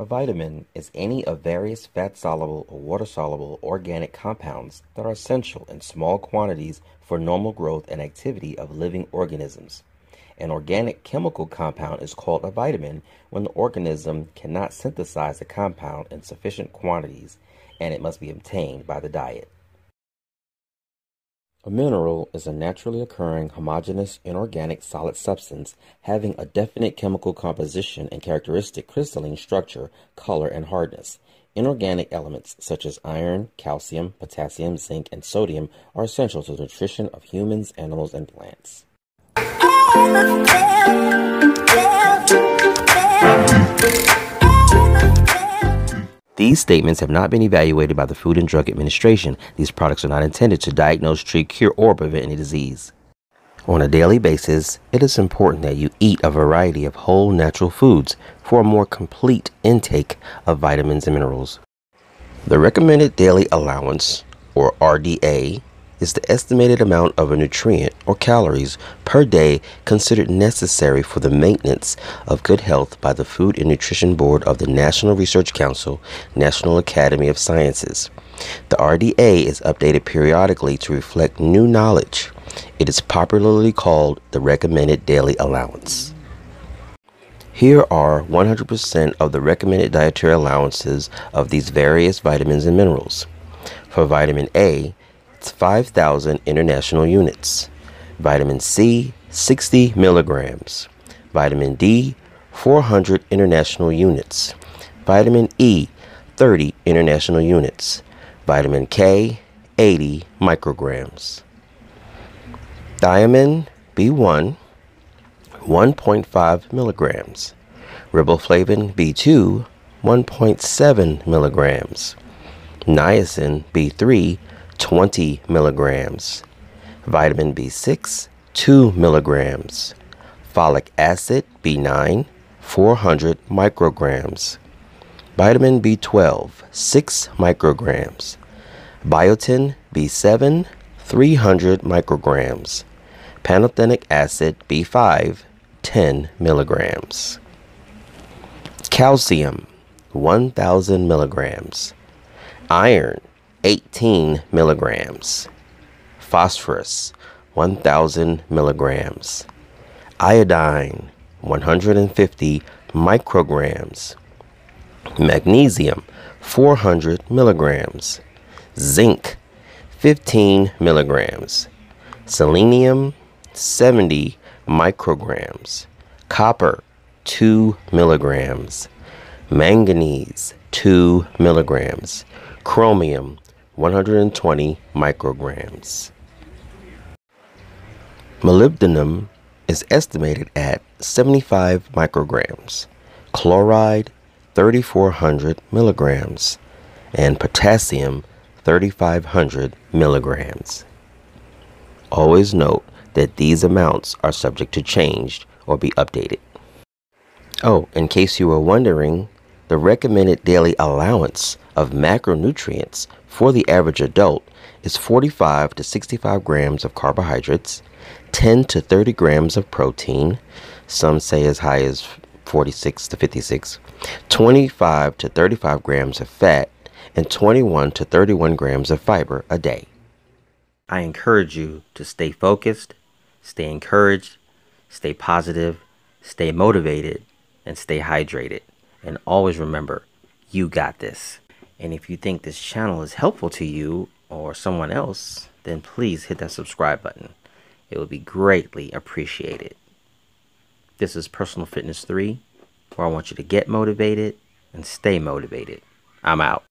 A vitamin is any of various fat-soluble or water-soluble organic compounds that are essential in small quantities for normal growth and activity of living organisms. An organic chemical compound is called a vitamin when the organism cannot synthesize the compound in sufficient quantities and it must be obtained by the diet. A mineral is a naturally occurring homogeneous inorganic solid substance having a definite chemical composition and characteristic crystalline structure, color, and hardness. Inorganic elements such as iron, calcium, potassium, zinc, and sodium are essential to the nutrition of humans, animals, and plants. These statements have not been evaluated by the Food and Drug Administration. These products are not intended to diagnose, treat, cure, or prevent any disease. On a daily basis, it is important that you eat a variety of whole natural foods for a more complete intake of vitamins and minerals. The recommended daily allowance, or RDA, is the estimated amount of a nutrient or calories per day considered necessary for the maintenance of good health by the Food and Nutrition Board of the National Research Council, National Academy of Sciences. The RDA is updated periodically to reflect new knowledge. It is popularly called the Recommended Daily Allowance. Here are 100% of the recommended dietary allowances of these various vitamins and minerals. For vitamin A, 5,000 international units. Vitamin C, 60 milligrams. Vitamin D, 400 international units. Vitamin E, 30 international units. Vitamin K, 80 micrograms. Thiamine B1, 1.5 milligrams. Riboflavin B2, 1.7 milligrams. Niacin B3, 20 milligrams. Vitamin B6, 2 milligrams. Folic acid, B9, 400 micrograms. Vitamin B12, 6 micrograms. Biotin, B7, 300 micrograms. Pantothenic acid, B5, 10 milligrams. Calcium, 1000 milligrams. Iron, 18 milligrams. Phosphorus, 1000 milligrams. Iodine, 150 micrograms. Magnesium, 400 milligrams. Zinc, 15 milligrams. Selenium, 70 micrograms. Copper, 2 milligrams. Manganese, 2 milligrams. Chromium, 120 micrograms. Molybdenum is estimated at 75 micrograms, chloride 3400 milligrams, and potassium 3500 milligrams. Always note that these amounts are subject to change or be updated. Oh, in case you were wondering, the recommended daily allowance of macronutrients for the average adult is 45 to 65 grams of carbohydrates, 10 to 30 grams of protein, some say as high as 46 to 56, 25 to 35 grams of fat, and 21 to 31 grams of fiber a day. I encourage you to stay focused, stay encouraged, stay positive, stay motivated, and stay hydrated. And always remember, you got this. And if you think this channel is helpful to you or someone else, then please hit that subscribe button. It would be greatly appreciated. This is Personal Fitness 3, where I want you to get motivated and stay motivated. I'm out.